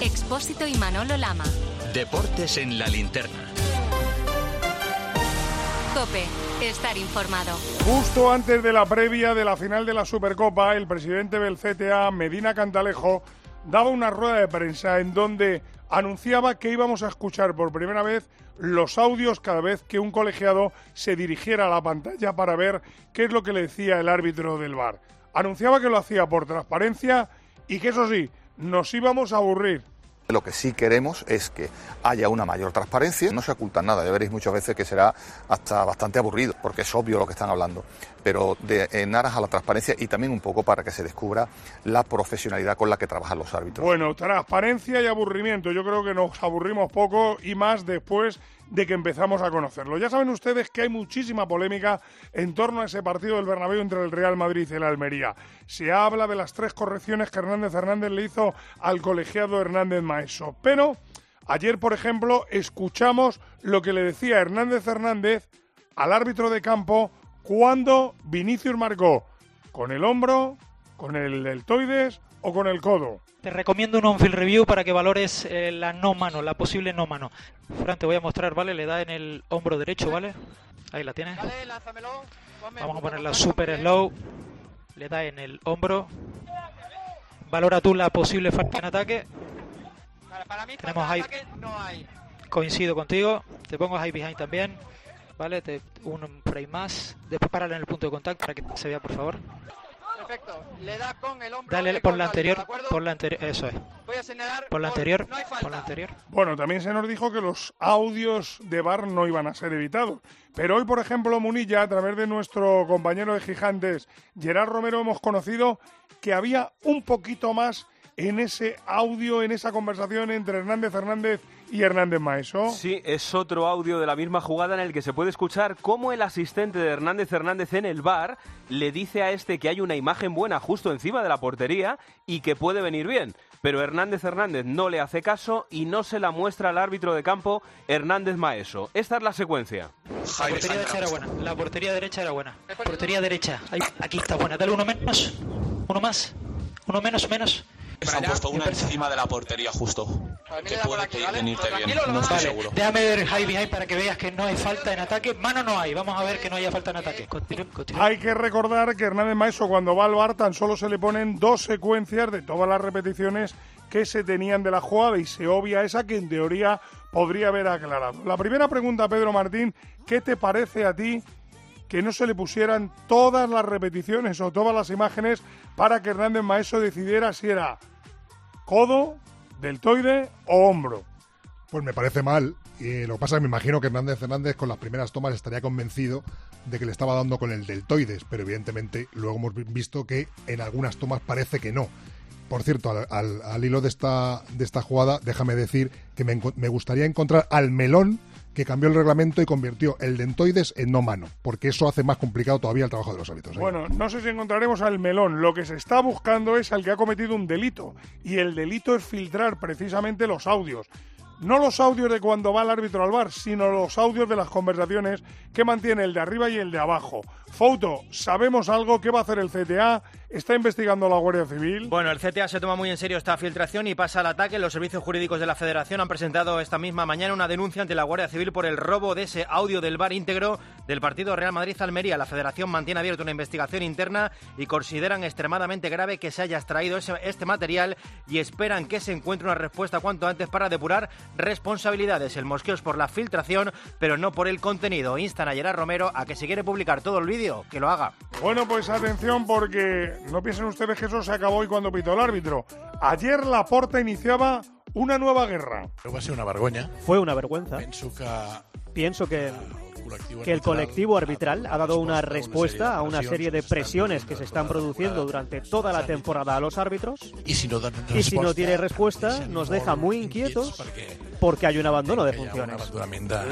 Expósito y Manolo Lama. Deportes en la linterna. Cope, estar informado. Justo antes de la previa de la final de la Supercopa, el presidente del CTA, Medina Cantalejo, daba una rueda de prensa en donde anunciaba que íbamos a escuchar por primera vez los audios cada vez que un colegiado se dirigiera a la pantalla para ver qué es lo que le decía el árbitro del bar. Anunciaba que lo hacía por transparencia y que eso sí, nos íbamos a aburrir. Lo que sí queremos es que haya una mayor transparencia. No se oculta nada, ya veréis muchas veces que será hasta bastante aburrido, porque es obvio lo que están hablando. Pero de, en aras a la transparencia y también un poco para que se descubra la profesionalidad con la que trabajan los árbitros. Bueno, transparencia y aburrimiento. Yo creo que nos aburrimos poco y más después de que empezamos a conocerlo. Ya saben ustedes que hay muchísima polémica en torno a ese partido del Bernabéu entre el Real Madrid y el Almería. Se habla de las tres correcciones que Hernández Hernández le hizo al colegiado Hernández Maeso. Pero ayer, por ejemplo, escuchamos lo que le decía Hernández Hernández al árbitro de campo cuando Vinicius marcó con el hombro, con el deltoides o con el codo. Te recomiendo un on-field review para que valores eh, la no mano, la posible no mano. Fran, te voy a mostrar, ¿vale? Le da en el hombro derecho, ¿vale? Ahí la tienes. Vamos a ponerla super slow. Le da en el hombro. Valora tú la posible falta en ataque. Tenemos high. Coincido contigo. Te pongo high behind también. Vale, te, un frame más. Después parale en el punto de contacto para que se vea, por favor. Perfecto. Le da con el hombro. Dale por la anterior, por la anterior, eso es. Voy a señalar. Por la anterior, No hay falta. por la anterior. Bueno, también se nos dijo que los audios de bar no iban a ser evitados. Pero hoy, por ejemplo, Munilla, a través de nuestro compañero de Gigantes, Gerard Romero, hemos conocido que había un poquito más en ese audio, en esa conversación entre Hernández Hernández y Hernández Maeso. Sí, es otro audio de la misma jugada en el que se puede escuchar cómo el asistente de Hernández Hernández en el bar le dice a este que hay una imagen buena justo encima de la portería y que puede venir bien. Pero Hernández Hernández no le hace caso y no se la muestra al árbitro de campo Hernández Maeso. Esta es la secuencia. La portería derecha era buena. La portería derecha era buena. Portería derecha. Ahí, aquí está buena. Dale uno menos. Uno más. Uno menos, menos. Se han puesto una encima de la portería justo. Que puede que venirte bien, no estoy Vale, seguro. déjame ver high behind para que veas que no hay falta en ataque. Mano no hay. Vamos a ver que no haya falta en ataque. Continúa. Hay que recordar que Hernández Maeso cuando va al bar tan solo se le ponen dos secuencias de todas las repeticiones que se tenían de la jugada y se obvia esa que en teoría podría haber aclarado. La primera pregunta, Pedro Martín, ¿qué te parece a ti que no se le pusieran todas las repeticiones o todas las imágenes para que Hernández Maeso decidiera si era codo, deltoide o hombro? Pues me parece mal. Y lo que pasa es que me imagino que Hernández Hernández con las primeras tomas estaría convencido de que le estaba dando con el deltoides, pero evidentemente luego hemos vi- visto que en algunas tomas parece que no. Por cierto, al, al- al hilo de esta, de esta jugada, déjame decir que me, me gustaría encontrar al melón que cambió el reglamento y convirtió el dentoides en no mano, porque eso hace más complicado todavía el trabajo de los árbitros. ¿eh? Bueno, no sé si encontraremos al melón. Lo que se está buscando es al que ha cometido un delito. Y el delito es filtrar precisamente los audios. No los audios de cuando va el árbitro al bar, sino los audios de las conversaciones que mantiene el de arriba y el de abajo. Foto, ¿sabemos algo? ¿Qué va a hacer el CTA? ¿Está investigando la Guardia Civil? Bueno, el CTA se toma muy en serio esta filtración y pasa al ataque. Los servicios jurídicos de la Federación han presentado esta misma mañana una denuncia ante la Guardia Civil por el robo de ese audio del bar íntegro del partido Real Madrid-Almería. La Federación mantiene abierta una investigación interna y consideran extremadamente grave que se haya extraído ese- este material y esperan que se encuentre una respuesta cuanto antes para depurar responsabilidades. El mosqueo es por la filtración, pero no por el contenido. Instan a Gerard Romero a que si quiere publicar todo el vídeo, que lo haga. Bueno, pues atención porque no piensen ustedes que eso se acabó hoy cuando pitó el árbitro. Ayer la Porta iniciaba una nueva guerra. Va ser una vergonya. Fue una vergüenza. Penso que Pienso que, que el colectivo arbitral ha dado una respuesta a una serie de presiones que se están produciendo durante toda la temporada a los árbitros. Y si no tiene respuesta, nos deja muy inquietos porque hay un abandono de funciones.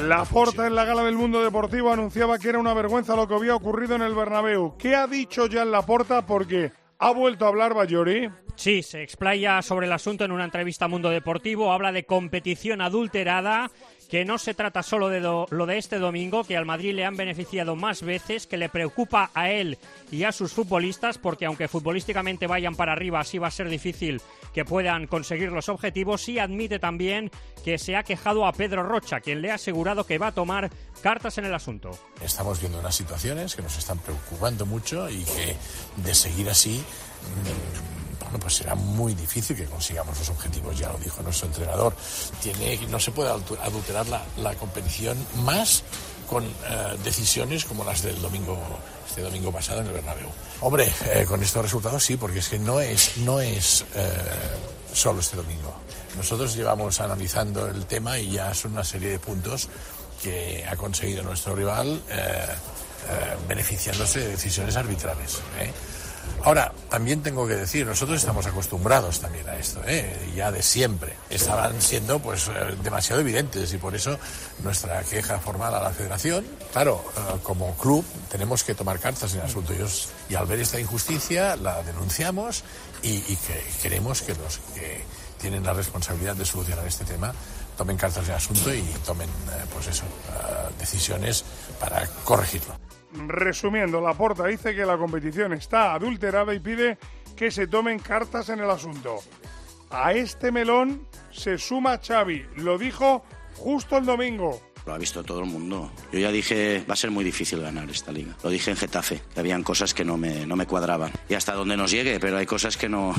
La Porta en la gala del mundo deportivo anunciaba que era una vergüenza lo que había ocurrido en el Bernabéu. ¿Qué ha dicho ya en la Porta? Porque ha vuelto a hablar Bayori. Sí, se explaya sobre el asunto en una entrevista a Mundo Deportivo, habla de competición adulterada que no se trata solo de lo, de este domingo, que al Madrid le han beneficiado más veces, que le preocupa a él y a sus futbolistas, porque aunque futbolísticamente vayan para arriba, así va a ser difícil que puedan conseguir los objetivos, y admite también que se ha quejado a Pedro Rocha, quien le ha asegurado que va a tomar cartas en el asunto. Estamos viendo unas situaciones que nos están preocupando mucho y que de seguir así bueno, pues será muy difícil que consigamos los objetivos, ya lo dijo nuestro entrenador. Tiene, no se puede adulterar la, la competición más con eh, decisiones como las del domingo, este domingo pasado en el Bernabéu. Hombre, eh, con estos resultados sí, porque es que no es, no es eh, solo este domingo. Nosotros llevamos analizando el tema y ya son una serie de puntos que ha conseguido nuestro rival beneficiándose de decisiones arbitrales. Ahora, también tengo que decir, nosotros estamos acostumbrados también a esto, ¿eh? ya de siempre. Estaban siendo pues eh, demasiado evidentes y por eso nuestra queja formal a la federación, claro, eh, como club tenemos que tomar cartas en el asunto y, al ver esta injusticia la denunciamos y, que queremos que los que tienen la responsabilidad de solucionar este tema tomen cartas en el asunto y tomen pues eso, decisiones para corregirlo. Resumiendo, Laporta dice que la competición está adulterada y pide que se tomen cartas en el asunto. A este melón se suma Xavi, lo dijo justo el domingo. Lo ha visto todo el mundo. Yo ya dije, va a ser muy difícil ganar esta liga. Lo dije en Getafe, habían cosas que no me, no me cuadraban. Y hasta donde nos llegue, pero hay cosas que no,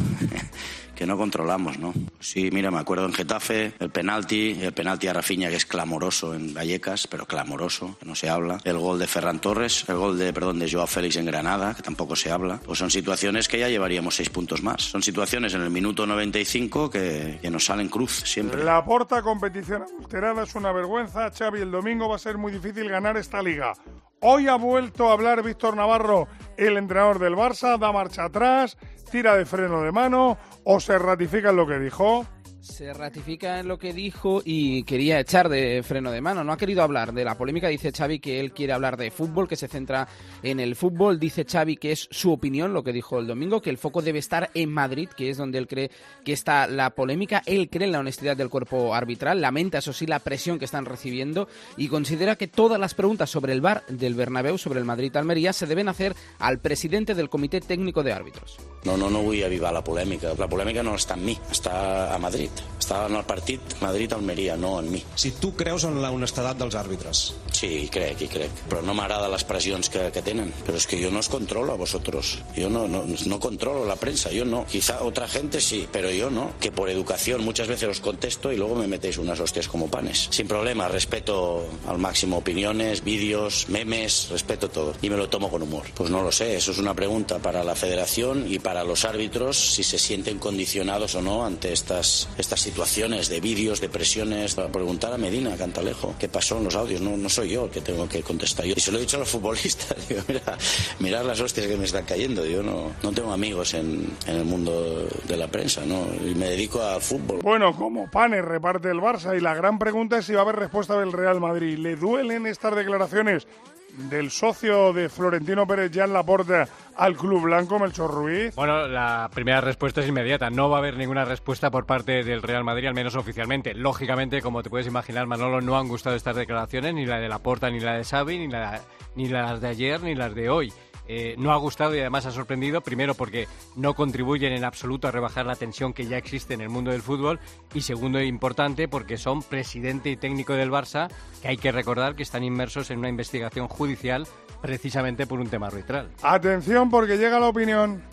que no controlamos, ¿no? Sí, mira, me acuerdo en Getafe, el penalti, el penalti a Rafinha que es clamoroso en Vallecas, pero clamoroso, no se habla. El gol de Ferran Torres, el gol de, perdón, de Joao Félix en Granada, que tampoco se habla. Pues son situaciones que ya llevaríamos seis puntos más. Son situaciones en el minuto 95 que, que nos salen cruz siempre. La porta competición adulterada es una vergüenza. Xavi, el domingo va a ser muy difícil ganar esta liga. Hoy ha vuelto a hablar Víctor Navarro, el entrenador del Barça, da marcha atrás, tira de freno de mano o se ratifica en lo que dijo se ratifica en lo que dijo y quería echar de freno de mano. No ha querido hablar de la polémica. Dice Xavi que él quiere hablar de fútbol, que se centra en el fútbol. Dice Xavi que es su opinión, lo que dijo el domingo, que el foco debe estar en Madrid, que es donde él cree que está la polémica. Él cree en la honestidad del cuerpo arbitral, lamenta, eso sí, la presión que están recibiendo y considera que todas las preguntas sobre el bar del Bernabéu, sobre el Madrid-Almería, se deben hacer al presidente del Comité Técnico de Árbitros. No, no, no voy a avivar la polémica. La polémica no está en mí, está a Madrid. Estava en el partit Madrid-Almeria, no en mi. Si tu creus en la honestedat dels àrbitres? Sí, crec, i crec. Però no m'agrada les pressions que, que tenen. Però és que jo no os controlo a vosotros. Yo no, no, no controlo la prensa, yo no. Quizá otra gente sí, pero yo no. Que por educación muchas veces os contesto y luego me metéis unas hostias como panes. Sin problema, respeto al máximo opiniones, vídeos, memes, respeto todo. Y me lo tomo con humor. Pues no lo sé, eso es una pregunta para la federación y para los árbitros si se sienten condicionados o no ante estas, estas situaciones de vídeos, de presiones. Para preguntar a Medina, Cantalejo, qué pasó en los audios. No, no soy que tengo que contestar. Yo, y se lo he dicho a los futbolistas. Digo, mira, mirar las hostias que me están cayendo. Yo no, no tengo amigos en, en el mundo de la prensa, ¿no? Y me dedico al fútbol. Bueno, como panes reparte el Barça y la gran pregunta es si va a haber respuesta del Real Madrid. ¿Le duelen estas declaraciones del socio de Florentino Pérez ya en la puerta al Club Blanco, Melchor Ruiz? Bueno, la primera respuesta es inmediata. No va a haber ninguna respuesta por parte del Real Madrid, al menos oficialmente. Lógicamente, como te puedes imaginar, Manolo, no han gustado estas declaraciones, ni la de Laporta, ni la de Xavi, ni, la, ni las de ayer, ni las de hoy. Eh, no ha gustado y además ha sorprendido, primero porque no contribuyen en absoluto a rebajar la tensión que ya existe en el mundo del fútbol y segundo e importante porque son presidente y técnico del Barça, que hay que recordar que están inmersos en una investigación judicial precisamente por un tema arbitral. Atención porque llega la opinión.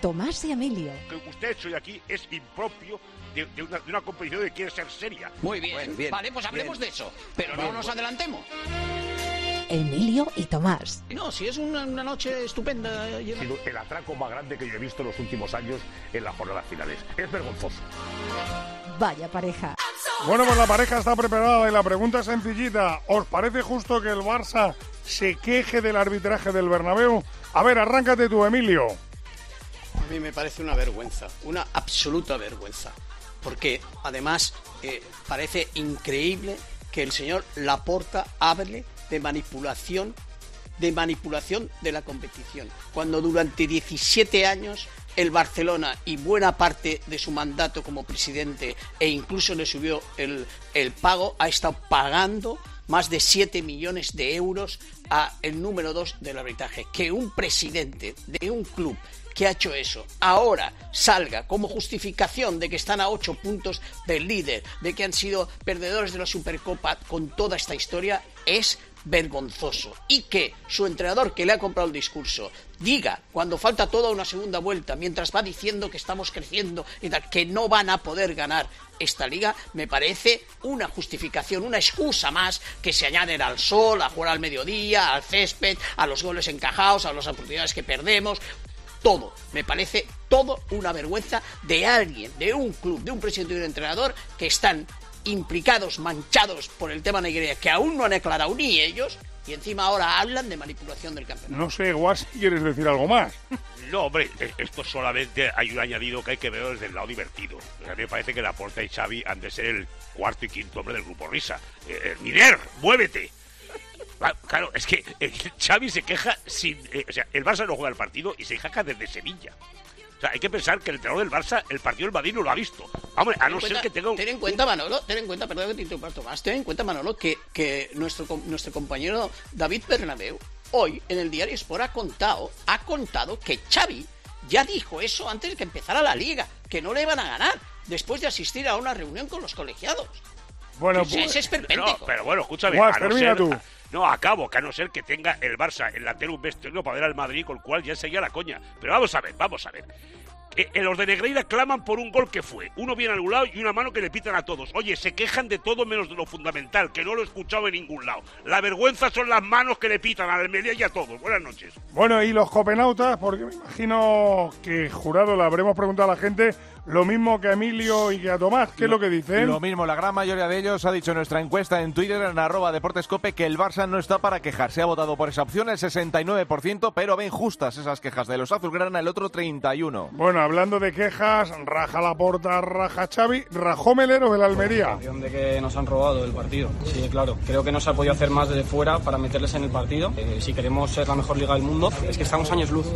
Tomás y Emilio. Lo que usted ha hecho hoy aquí es impropio de, de una, de una competición que quiere ser seria. Muy bien, vale, pues hablemos de eso, pero no nos adelantemos. Emilio y Tomás. No, si es una, una noche estupenda. Ha sido el atraco más grande que yo he visto en los últimos años en las jornadas finales. Es vergonzoso. Vaya pareja. Bueno, pues la pareja está preparada y la pregunta es sencillita. ¿Os parece justo que el Barça se queje del arbitraje del Bernabéu? A ver, arráncate tú, Emilio. A mí me parece una vergüenza, una absoluta vergüenza. Porque además eh, parece increíble que el señor Laporta hable de manipulación de manipulación de la competición, cuando durante 17 años el Barcelona y buena parte de su mandato como presidente e incluso le subió el, el pago, ha estado pagando más de 7 millones de euros a el número 2 del arbitraje. Que un presidente de un club que ha hecho eso ahora salga como justificación de que están a 8 puntos del líder, de que han sido perdedores de la Supercopa con toda esta historia, es vergonzoso. Y que su entrenador que le ha comprado el discurso diga, cuando falta toda una segunda vuelta, mientras va diciendo que estamos creciendo y que no van a poder ganar esta liga, me parece una justificación, una excusa más que se añaden al sol, a jugar al mediodía, al césped, a los goles encajados, a las oportunidades que perdemos. Todo, me parece todo una vergüenza de alguien, de un club, de un presidente y de un entrenador que están implicados, manchados por el tema Negreira, que aún no han aclarado ni ellos, y encima ahora hablan de manipulación del campeonato. No sé, Guas, si quieres decir algo más. No, hombre, eh, esto solamente hay un añadido que hay que ver desde el lado divertido. A mí me parece que Laporta y Xavi han de ser el cuarto y quinto hombre del grupo Risa. Eh, eh, Miner, muévete. Ah, Claro, es que eh, Xavi se queja sin... eh, o sea, el Barça no juega el partido y se queja desde Sevilla. O sea, hay que pensar que el entrenador del Barça, el partido del Madrid no lo ha visto. Hombre, a no ser cuenta- que tenga un... Ten en cuenta, Manolo, ten en cuenta, perdón que te interrumpa Tomás, ten en cuenta, Manolo, que, que nuestro, nuestro compañero David Bernabeu hoy en el diario Sport ha contado, ha contado que Xavi ya dijo eso antes de que empezara la liga, que no le iban a ganar, después de asistir a una reunión con los colegiados. Bueno, Ese- ese es No, perpéntico. pero bueno, escúchame. Guas, a no termina ser- tú. a- no, acabo, que a no ser que tenga el Barça en la tele un vestuario para ver al Madrid, con el cual ya seguía la coña. Pero vamos a ver, vamos a ver. Eh, eh, los de Negreira claman por un gol que fue. Uno bien anulado y una mano que le pitan a todos. Oye, se quejan de todo menos de lo fundamental, que no lo he escuchado en ningún lado. La vergüenza son las manos que le pitan a Almería y a todos. Buenas noches. Bueno, y los copenautas, porque me imagino que jurado le habremos preguntado a la gente lo mismo que a Emilio y que a Tomás. ¿Qué es lo que dicen? Lo mismo, la gran mayoría de ellos ha dicho en nuestra encuesta en Twitter, en arroba deportescope, que el Barça no está para quejarse. Ha votado por esa opción el 69%, pero ven justas esas quejas de los azulgrana el otro 31%. Bueno, hablando de quejas, raja la porta, raja Xavi, rajó Melero del Almería. de que nos han robado el partido. Sí, claro. Creo que no se ha podido hacer más desde fuera para meterles en el partido. Eh, si queremos ser la mejor liga del mundo, es que estamos años luz.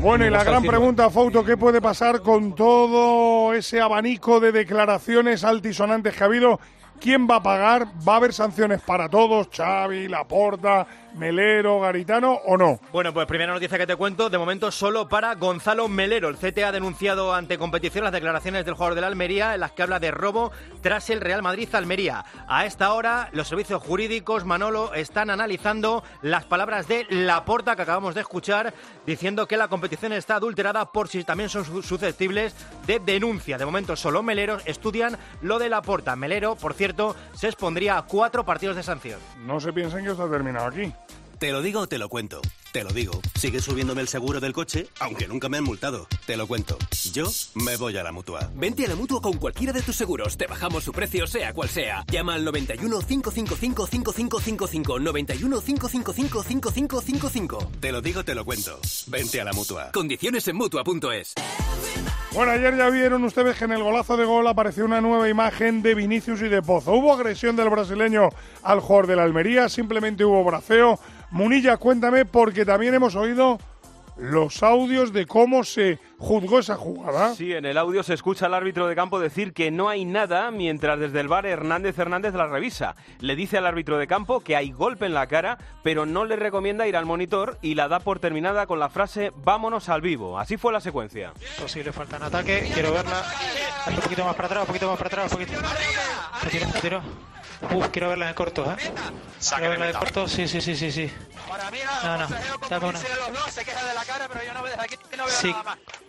Bueno, y la gran pregunta, Fauto, ¿qué puede pasar con todo ese abanico de declaraciones altisonantes que ha habido? ¿Quién va a pagar? ¿Va a haber sanciones para todos? ¿Xavi, Laporta, Melero, Garitano o no? Bueno, pues primera noticia que te cuento, de momento solo para Gonzalo Melero. El CTA ha denunciado ante competición las declaraciones del jugador de la Almería en las que habla de robo tras el Real Madrid-Almería. A esta hora, los servicios jurídicos, Manolo, están analizando las palabras de Laporta que acabamos de escuchar, diciendo que la competición está adulterada por si también son su- susceptibles de denuncia. De momento, solo Melero estudian lo de Laporta. Melero, por cierto, se expondría a cuatro partidos de sanción. No se piensen que esto ha terminado aquí. Te lo digo o te lo cuento. Te lo digo. Sigue subiéndome el seguro del coche, aunque nunca me han multado. Te lo cuento. Yo me voy a la mutua. Vente a la mutua con cualquiera de tus seguros. Te bajamos su precio, sea cual sea. Llama al 91 555 5555. 91 555 5555. Te lo digo, te lo cuento. Vente a la mutua. Condiciones en mutua.es. Bueno, ayer ya vieron ustedes que en el golazo de gol apareció una nueva imagen de Vinicius y de Pozo. ¿Hubo agresión del brasileño al jugador de la Almería? Simplemente hubo braceo. Munilla, cuéntame, porque también hemos oído los audios de cómo se juzgó esa jugada. Sí, en el audio se escucha al árbitro de campo decir que no hay nada, mientras desde el bar Hernández Hernández la revisa. Le dice al árbitro de campo que hay golpe en la cara, pero no le recomienda ir al monitor y la da por terminada con la frase vámonos al vivo. Así fue la secuencia. Posible falta en ataque, quiero verla. Un poquito más para atrás, un poquito más para atrás, un poquito. Retiro. Uf, quiero verla en corto, ¿eh? Quiero verla en corto, sí, sí, sí, sí, sí. No, no, dame una. Sí,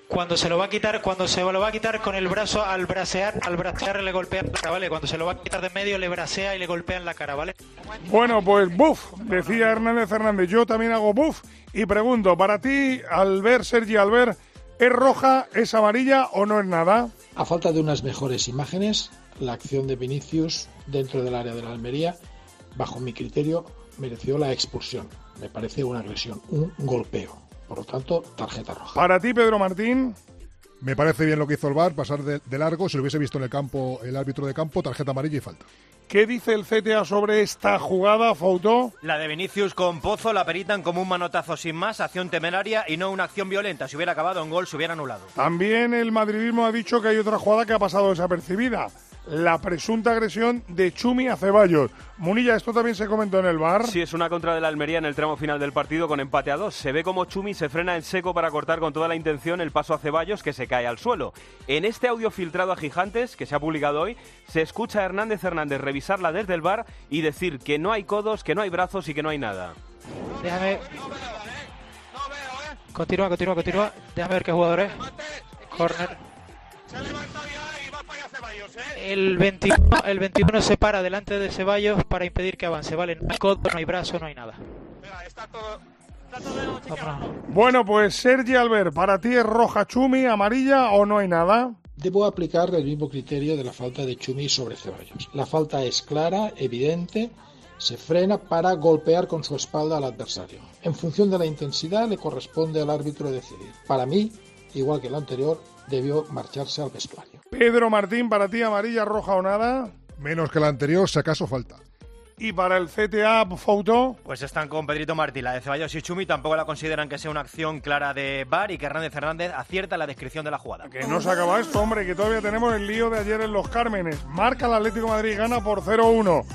cuando se lo va a quitar, cuando se lo va a quitar con el brazo al bracear, al bracear le golpea la cara, ¿vale? Cuando se lo va a quitar de medio le bracea y le golpea en la cara, ¿vale? Bueno, pues buf, decía Hernández Hernández. Yo también hago buf y pregunto, para ti, al ver Sergi Albert, ¿es roja, es amarilla o no es nada? A falta de unas mejores imágenes, la acción de Vinicius dentro del área de la Almería, bajo mi criterio, mereció la expulsión. Me parece una agresión, un golpeo. Por lo tanto, tarjeta roja. Para ti, Pedro Martín. Me parece bien lo que hizo el VAR, pasar de, de largo, si lo hubiese visto en el campo el árbitro de campo, tarjeta amarilla y falta. ¿Qué dice el CTA sobre esta jugada, Fautó? La de Vinicius con Pozo la peritan como un manotazo sin más, acción temeraria y no una acción violenta. Si hubiera acabado en gol, se hubiera anulado. También el madridismo ha dicho que hay otra jugada que ha pasado desapercibida. La presunta agresión de Chumi a Ceballos. Munilla, esto también se comentó en el bar. Sí, es una contra de la Almería en el tramo final del partido con empate a dos. Se ve como Chumi se frena en seco para cortar con toda la intención el paso a Ceballos que se cae al suelo. En este audio filtrado a Gigantes, que se ha publicado hoy, se escucha a Hernández Hernández revisarla desde el bar y decir que no hay codos, que no hay brazos y que no hay nada. Déjame. Continúa, continúa, continúa. Déjame ver qué jugador es. Corner. El 21, el 21 se para delante de Ceballos para impedir que avance. Vale, no hay codo, no hay brazo, no hay nada. Vámonos. Bueno, pues Sergi Albert, ¿para ti es roja Chumi, amarilla o no hay nada? Debo aplicar el mismo criterio de la falta de Chumi sobre Ceballos. La falta es clara, evidente, se frena para golpear con su espalda al adversario. En función de la intensidad le corresponde al árbitro decidir. Para mí, igual que el anterior, debió marcharse al vestuario. Pedro Martín, ¿para ti amarilla, roja o nada? Menos que la anterior, si acaso falta. ¿Y para el CTA, Fauto? Pues están con Pedrito Martí. La de Ceballos y Chumi tampoco la consideran que sea una acción clara de VAR y que Hernández Fernández acierta la descripción de la jugada. Que no se acaba esto, hombre, que todavía tenemos el lío de ayer en Los Cármenes. Marca el Atlético de Madrid, gana por 0-1.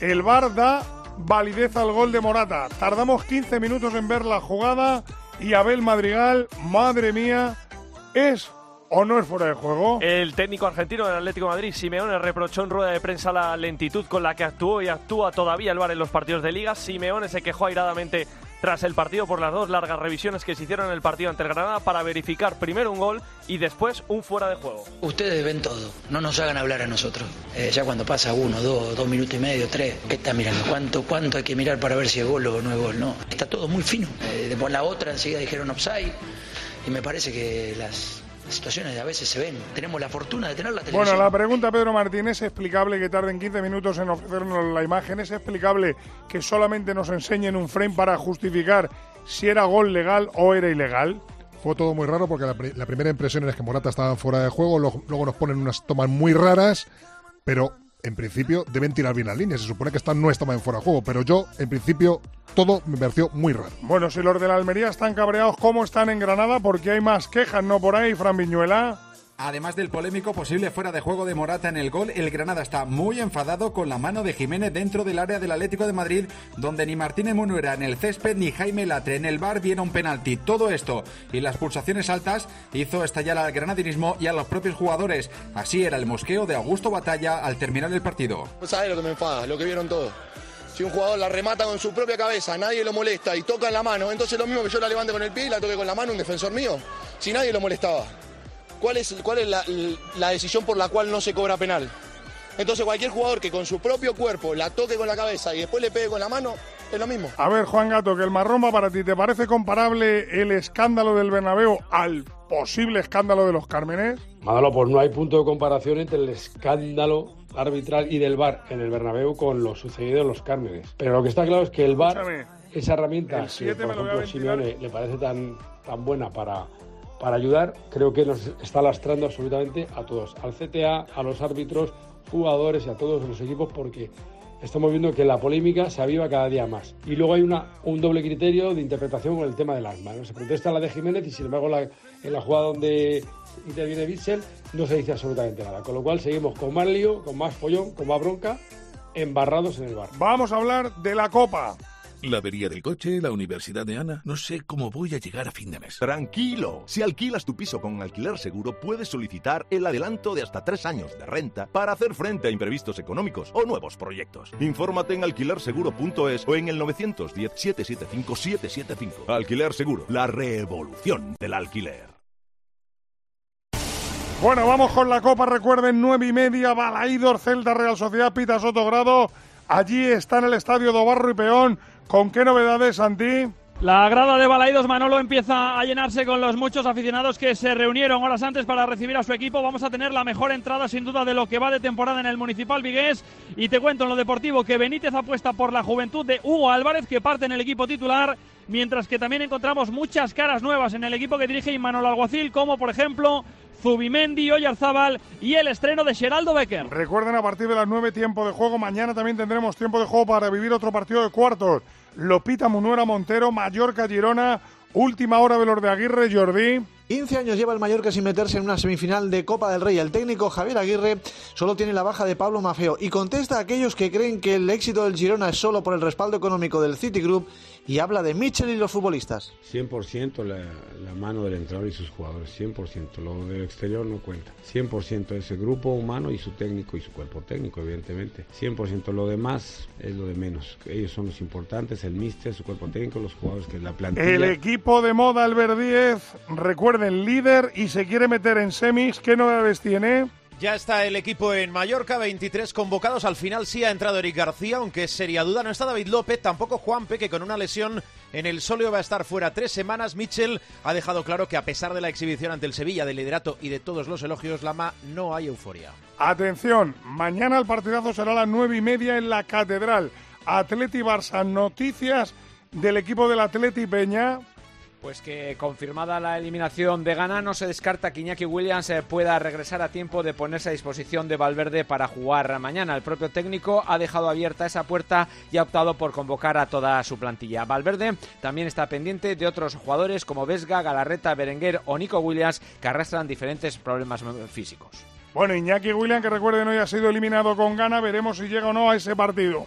El VAR da validez al gol de Morata. Tardamos 15 minutos en ver la jugada y Abel Madrigal, madre mía, ¿es o no es fuera de juego? El técnico argentino del Atlético de Madrid, Simeone, reprochó en rueda de prensa la lentitud con la que actuó y actúa todavía el VAR en los partidos de liga. Simeone se quejó airadamente tras el partido por las dos largas revisiones que se hicieron en el partido ante el Granada para verificar primero un gol y después un fuera de juego. Ustedes ven todo, no nos hagan hablar a nosotros. Eh, ya cuando pasa uno, dos, dos minutos y medio, tres, ¿qué está mirando? ¿Cuánto, ¿Cuánto hay que mirar para ver si es gol o no es gol? No, está todo muy fino. Eh, después la otra enseguida dijeron offside y me parece que las situaciones a veces se ven. Tenemos la fortuna de tener la televisión. Bueno, la pregunta, Pedro Martín, ¿es explicable que tarden 15 minutos en ofrecernos la imagen? ¿Es explicable que solamente nos enseñen un frame para justificar si era gol legal o era ilegal? Fue todo muy raro porque la, la primera impresión es que Morata estaba fuera de juego, lo- luego nos ponen unas tomas muy raras, pero en principio deben tirar bien las líneas. Se supone que esta no estaba en fuera de juego, pero yo, en principio, todo me pareció muy raro. Bueno, si los de la Almería están cabreados, ¿cómo están en Granada? Porque hay más quejas, ¿no? Por ahí, Fran Viñuela. Además del polémico posible fuera de juego de Morata en el gol, el Granada está muy enfadado con la mano de Jiménez dentro del área del Atlético de Madrid, donde ni Martínez Munuera en el césped ni Jaime Latre en el bar vieron penalti. Todo esto y las pulsaciones altas hizo estallar al granadinismo y a los propios jugadores. Así era el mosqueo de Augusto Batalla al terminar el partido. Sabes lo que me enfada, lo que vieron todos. Si un jugador la remata con su propia cabeza, nadie lo molesta y toca en la mano, entonces lo mismo que yo la levante con el pie y la toque con la mano un defensor mío, si nadie lo molestaba. ¿Cuál es, cuál es la, la decisión por la cual no se cobra penal? Entonces cualquier jugador que con su propio cuerpo la toque con la cabeza y después le pegue con la mano, es lo mismo. A ver, Juan Gato, que el marrón va para ti. ¿Te parece comparable el escándalo del Bernabéu al posible escándalo de los Cármenes? Manolo, pues no hay punto de comparación entre el escándalo arbitral y del VAR en el Bernabéu con lo sucedido en los Cármenes. Pero lo que está claro es que el VAR, Escúchame, esa herramienta el que, por a ejemplo. Simeone le parece tan, tan buena para, para ayudar, creo que nos está lastrando absolutamente a todos, al CTA, a los árbitros, jugadores y a todos los equipos, porque estamos viendo que la polémica se aviva cada día más. Y luego hay un doble criterio de interpretación con el tema del arma. ¿no? Se protesta la de Jiménez y sin embargo la- en la jugada donde interviene Bitzel no se dice absolutamente nada. Con lo cual seguimos con más lío, con más follón, con más bronca, embarrados en el bar. Vamos a hablar de la Copa. La avería del coche, la universidad de Ana. No sé cómo voy a llegar a fin de mes. Tranquilo, si alquilas tu piso con alquiler seguro, puedes solicitar el adelanto de hasta tres años de renta para hacer frente a imprevistos económicos o nuevos proyectos. Infórmate en alquilerseguro.es o en el 910-775-775. Alquiler Seguro, la revolución del alquiler. Bueno, vamos con la Copa. Recuerden, nueve y media, Balaídor, Celta, Real Sociedad, Pita Sotogrado. Allí está en el estadio Dobarro y Peón. ¿Con qué novedades, Santi? La grada de Balaidos Manolo empieza a llenarse con los muchos aficionados que se reunieron horas antes para recibir a su equipo. Vamos a tener la mejor entrada sin duda de lo que va de temporada en el Municipal Vigués. Y te cuento en lo deportivo que Benítez apuesta por la juventud de Hugo Álvarez que parte en el equipo titular mientras que también encontramos muchas caras nuevas en el equipo que dirige Imanol Alguacil, como por ejemplo Zubimendi, Oyarzábal y el estreno de Geraldo Becker. Recuerden a partir de las 9 tiempo de juego, mañana también tendremos tiempo de juego para vivir otro partido de cuartos. Lopita Munuera Montero, Mallorca Girona, última hora de los de Aguirre Jordi. 15 años lleva el Mallorca sin meterse en una semifinal de Copa del Rey. El técnico Javier Aguirre solo tiene la baja de Pablo Mafeo y contesta a aquellos que creen que el éxito del Girona es solo por el respaldo económico del Citigroup y habla de Mitchell y los futbolistas. 100% la, la mano del entrenador y sus jugadores, 100%. Lo del exterior no cuenta. 100% ese grupo humano y su técnico y su cuerpo técnico, evidentemente. 100% lo demás es lo de menos. Ellos son los importantes, el míster, su cuerpo técnico, los jugadores que es la plantilla. El equipo de moda Albert 10, recuerden, líder y se quiere meter en semis. ¿Qué novedades tiene? Ya está el equipo en Mallorca, 23 convocados. Al final sí ha entrado Eric García, aunque sería duda. No está David López, tampoco Juanpe, que con una lesión en el solio va a estar fuera tres semanas. Mitchell ha dejado claro que a pesar de la exhibición ante el Sevilla, del liderato y de todos los elogios, Lama, no hay euforia. Atención, mañana el partidazo será a las nueve y media en la Catedral. Atleti Barça, noticias del equipo del Atleti Peña. Pues que confirmada la eliminación de Ghana, no se descarta que Iñaki Williams eh, pueda regresar a tiempo de ponerse a disposición de Valverde para jugar mañana. El propio técnico ha dejado abierta esa puerta y ha optado por convocar a toda su plantilla. Valverde también está pendiente de otros jugadores como Vesga, Galarreta, Berenguer o Nico Williams que arrastran diferentes problemas físicos. Bueno, Iñaki Williams, que recuerden hoy ha sido eliminado con Ghana, veremos si llega o no a ese partido.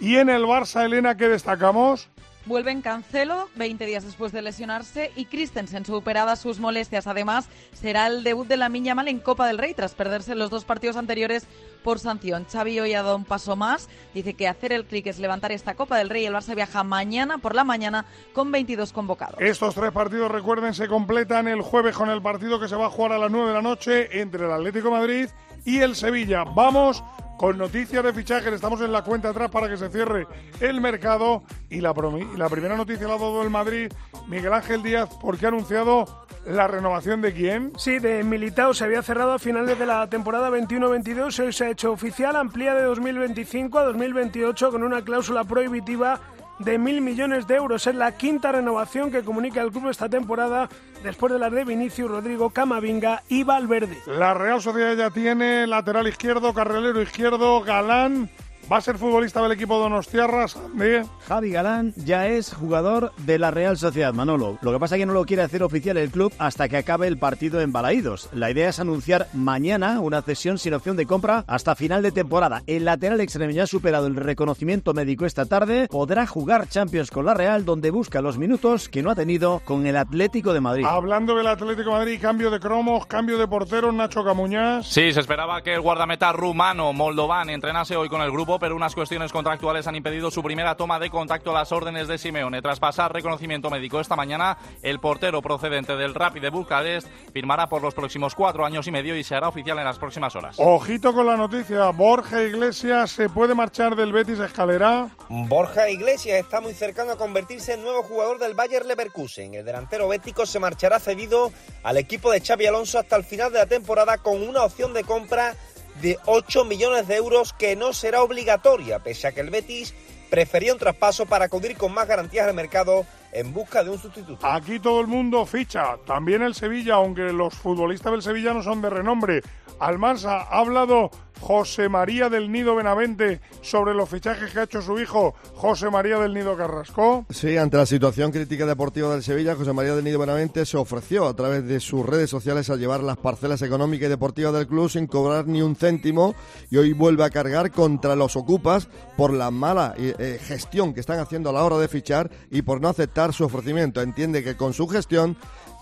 Y en el Barça, Elena, ¿qué destacamos? Vuelven Cancelo, 20 días después de lesionarse, y Christensen, superadas sus molestias. Además, será el debut de la Miña Mal en Copa del Rey, tras perderse los dos partidos anteriores por sanción. Xavi hoy ha dado un paso más. Dice que hacer el clic es levantar esta Copa del Rey. El Barça viaja mañana por la mañana con 22 convocados. Estos tres partidos, recuerden, se completan el jueves con el partido que se va a jugar a las 9 de la noche entre el Atlético Madrid y el Sevilla. Vamos con noticias de fichajes. Estamos en la cuenta atrás para que se cierre el mercado. Y la, la primera noticia la ha dado el Madrid, Miguel Ángel Díaz, porque ha anunciado la renovación de quién. Sí, de Militao se había cerrado a finales de la temporada 21-22. Hoy se ha hecho oficial, amplía de 2025 a 2028 con una cláusula prohibitiva de mil millones de euros. Es la quinta renovación que comunica el club esta temporada después de las de Vinicius, Rodrigo, Camavinga y Valverde. La Real Sociedad ya tiene lateral izquierdo, carrilero izquierdo, Galán. ¿Va a ser futbolista del equipo Donostiarra, Sandy? Javi Galán ya es jugador de la Real Sociedad, Manolo. Lo que pasa es que no lo quiere hacer oficial el club hasta que acabe el partido en Balaídos. La idea es anunciar mañana una cesión sin opción de compra hasta final de temporada. El lateral extremo ya ha superado el reconocimiento médico esta tarde. Podrá jugar Champions con la Real, donde busca los minutos que no ha tenido con el Atlético de Madrid. Hablando del Atlético de Madrid, cambio de cromos, cambio de portero, Nacho Camuñas. Sí, se esperaba que el guardameta rumano Moldovan entrenase hoy con el grupo pero unas cuestiones contractuales han impedido su primera toma de contacto a las órdenes de Simeone. Tras pasar reconocimiento médico esta mañana, el portero procedente del Rapid de Bucarest firmará por los próximos cuatro años y medio y se hará oficial en las próximas horas. Ojito con la noticia, Borja Iglesias se puede marchar del Betis Escalera. Borja Iglesias está muy cercano a convertirse en nuevo jugador del Bayer Leverkusen. El delantero bético se marchará cedido al equipo de Xavi Alonso hasta el final de la temporada con una opción de compra de 8 millones de euros que no será obligatoria, pese a que el Betis prefería un traspaso para acudir con más garantías al mercado en busca de un sustituto. Aquí todo el mundo ficha, también el Sevilla, aunque los futbolistas del Sevilla no son de renombre. Almansa ha hablado José María del Nido Benavente sobre los fichajes que ha hecho su hijo José María del Nido Carrasco. Sí, ante la situación crítica deportiva del Sevilla, José María del Nido Benavente se ofreció a través de sus redes sociales a llevar las parcelas económicas y deportivas del club sin cobrar ni un céntimo y hoy vuelve a cargar contra los ocupas por la mala eh, gestión que están haciendo a la hora de fichar y por no aceptar su ofrecimiento. Entiende que con su gestión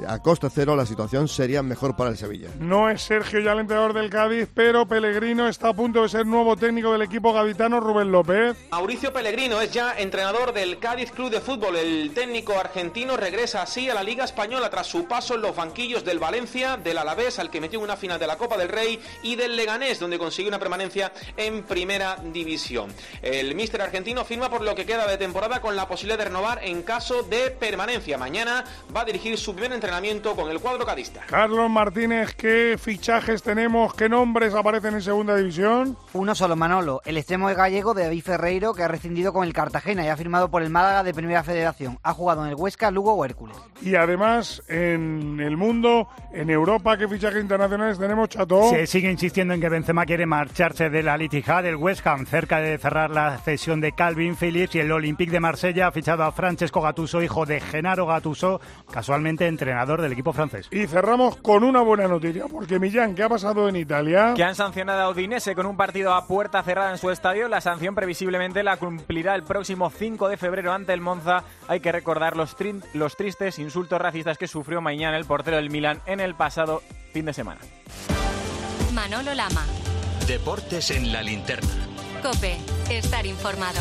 a coste cero la situación sería mejor para el Sevilla. No es Sergio ya el entrenador del Cádiz, pero Pellegrino está a punto de ser nuevo técnico del equipo gaditano Rubén López. Mauricio Pellegrino es ya entrenador del Cádiz Club de Fútbol. El técnico argentino regresa así a la Liga Española tras su paso en los banquillos del Valencia, del Alavés, al que metió una final de la Copa del Rey, y del Leganés, donde consiguió una permanencia en Primera División. El míster argentino firma por lo que queda de temporada con la posibilidad de renovar en caso de permanencia. Mañana va a dirigir su primer entrenamiento entrenamiento con el cuadro cadista. Carlos Martínez, ¿qué fichajes tenemos? ¿Qué nombres aparecen en segunda división? Uno solo, Manolo. El extremo de gallego de David Ferreiro, que ha rescindido con el Cartagena y ha firmado por el Málaga de Primera Federación. Ha jugado en el Huesca, Lugo o Hércules. Y además, en el mundo, en Europa, ¿qué fichajes internacionales tenemos, Chato? Se sigue insistiendo en que Benzema quiere marcharse de la Litijá del West Ham, cerca de cerrar la cesión de Calvin Phillips y el Olympique de Marsella ha fichado a Francesco Gattuso, hijo de Genaro Gattuso, casualmente entrenador del equipo francés. Y cerramos con una buena noticia, porque Millán, ¿qué ha pasado en Italia? Que han sancionado a Udinese con un partido a puerta cerrada en su estadio. La sanción previsiblemente la cumplirá el próximo 5 de febrero ante el Monza. Hay que recordar los, los tristes insultos racistas que sufrió mañana el portero del Milan en el pasado fin de semana. Manolo Lama. Deportes en la linterna. Cope, estar informado.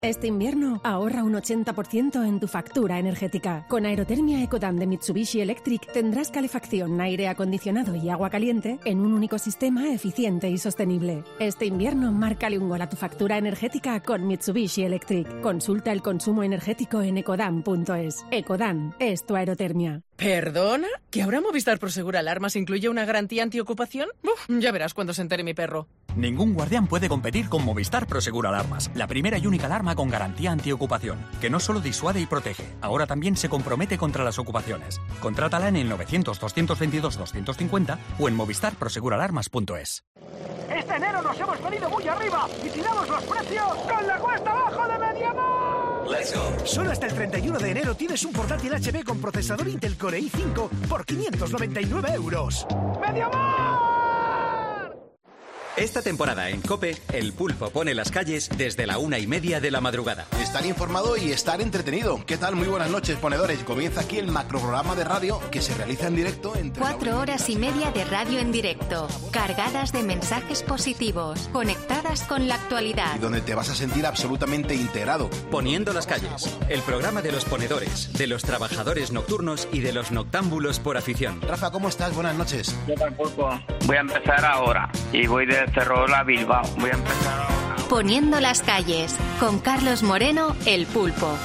Este invierno ahorra un 80% en tu factura energética. Con Aerotermia Ecodan de Mitsubishi Electric tendrás calefacción, aire acondicionado y agua caliente en un único sistema eficiente y sostenible. Este invierno márcale un gol a tu factura energética con Mitsubishi Electric. Consulta el consumo energético en ecodan.es. Ecodan es tu aerotermia. ¿Perdona? ¿Que ahora Movistar Prosegur Alarmas incluye una garantía antiocupación? Uf, ya verás cuando se entere mi perro. Ningún guardián puede competir con Movistar Prosegur Alarmas, la primera y única alarma con garantía antiocupación, que no solo disuade y protege, ahora también se compromete contra las ocupaciones. Contrátala en el 900-222-250 o en movistarproseguralarmas.es. Este enero nos hemos venido muy arriba y tiramos los precios con la cuesta abajo de. Solo hasta el 31 de enero tienes un portátil HP con procesador Intel Core i5 por 599 euros. ¡Mediamar! Esta temporada en Cope, el pulpo pone las calles desde la una y media de la madrugada. Estar informado y estar entretenido. ¿Qué tal? Muy buenas noches, ponedores. Comienza aquí el macroprograma de radio que se realiza en directo entre. Cuatro horas y media de radio en directo, cargadas de mensajes positivos, conectadas con la actualidad. Y donde te vas a sentir absolutamente integrado. Poniendo las calles, el programa de los ponedores, de los trabajadores nocturnos y de los noctámbulos por afición. Rafa, ¿cómo estás? Buenas noches. ¿Qué tal, pulpo? Voy a empezar ahora y voy de Ferrol a Bilbao. Voy a empezar ahora. Poniendo las calles, con Carlos Moreno, el pulpo.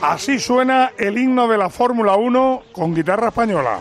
Así suena el himno de la Fórmula 1 con guitarra española.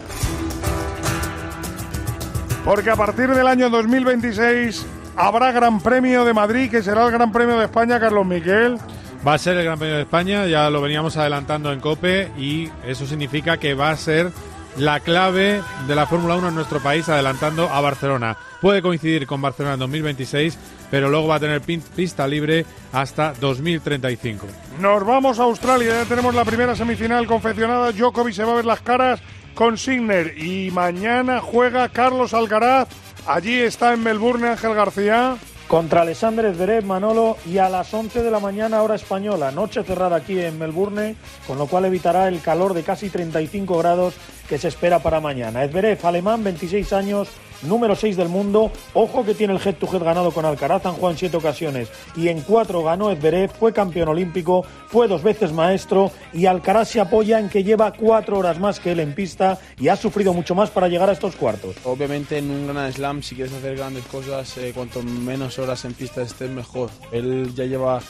Porque a partir del año 2026 habrá Gran Premio de Madrid, que será el Gran Premio de España, Carlos Miquel. Va a ser el Gran Premio de España, ya lo veníamos adelantando en COPE y eso significa que va a ser la clave de la Fórmula 1 en nuestro país, adelantando a Barcelona. Puede coincidir con Barcelona en 2026, pero luego va a tener pista libre hasta 2035. Nos vamos a Australia, ya tenemos la primera semifinal confeccionada. Djokovic se va a ver las caras con Signer y mañana juega Carlos Alcaraz. Allí está en Melbourne Ángel García. Contra Alexander Zverev, Manolo, y a las 11 de la mañana hora española, noche cerrada aquí en Melbourne, con lo cual evitará el calor de casi 35 grados que se espera para mañana. Zverev, alemán, 26 años, número 6 del mundo. Ojo que tiene el head to head ganado con Alcaraz, han jugado en 7 ocasiones y en 4 ganó Zverev, fue campeón olímpico, fue dos veces maestro y Alcaraz se apoya en que lleva 4 horas más que él en pista y ha sufrido mucho más para llegar a estos cuartos. Obviamente en un Grand Slam si quieres hacer grandes cosas, eh, cuanto menos horas en pista estés mejor. Él ya lleva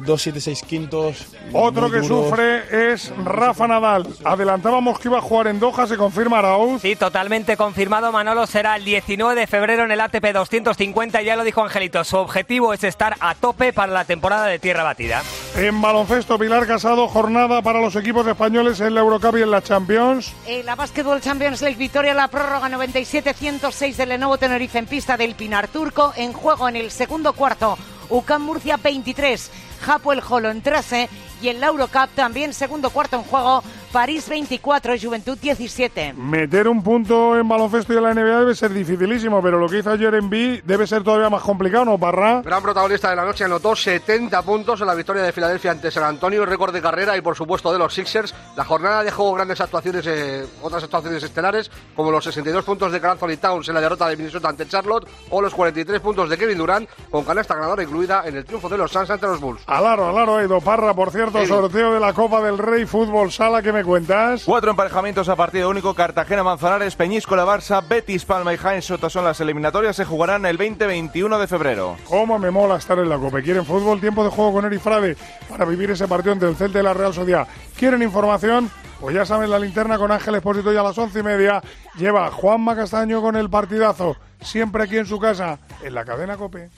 2-7-6 quintos. Otro que duro. sufre es Rafa Nadal. Adelantábamos que iba a jugar en Doha, se confirma Arauz. Sí, totalmente confirmado. Manolo será el 19 de febrero en el ATP 250. Ya lo dijo Angelito. Su objetivo es estar a tope para la temporada de tierra batida. En baloncesto, Pilar Casado, jornada para los equipos españoles en la Eurocup y en la Champions. En la Basketball Champions League, victoria la prórroga 97-106 del Lenovo Tenerife en pista del Pinar Turco. En juego en el segundo cuarto, UCAM Murcia 23. Japo el Jolo en 13 y en la Eurocup también segundo cuarto en juego París 24, Juventud 17. Meter un punto en baloncesto y en la NBA debe ser dificilísimo, pero lo que hizo ayer en B debe ser todavía más complicado, ¿no, Parra? Gran protagonista de la noche, anotó 70 puntos en la victoria de Filadelfia ante San Antonio, récord de carrera y por supuesto de los Sixers. La jornada dejó grandes actuaciones, eh, otras actuaciones estelares, como los 62 puntos de Carl Anthony Towns en la derrota de Minnesota ante Charlotte o los 43 puntos de Kevin Durant con canasta ganadora incluida en el triunfo de los Suns ante los Bulls. Alaro, Alaro, Edo Parra, por cierto, Sí. sorteo de la Copa del Rey Fútbol Sala, ¿qué me cuentas? Cuatro emparejamientos a partido único, Cartagena, Manzanares, Peñíscola, Barça, Betis, Palma y Jaén Sota son las eliminatorias, se jugarán el 20-21 de febrero. ¿Cómo me mola estar en la Copa? ¿Quieren fútbol? Tiempo de juego con Eri Frade para vivir ese partido entre el Celta y la Real Sociedad. ¿Quieren información? Pues ya saben, la linterna con Ángel Expósito y a las once y media lleva Juanma Castaño con el partidazo. Siempre aquí en su casa, en la cadena Cope.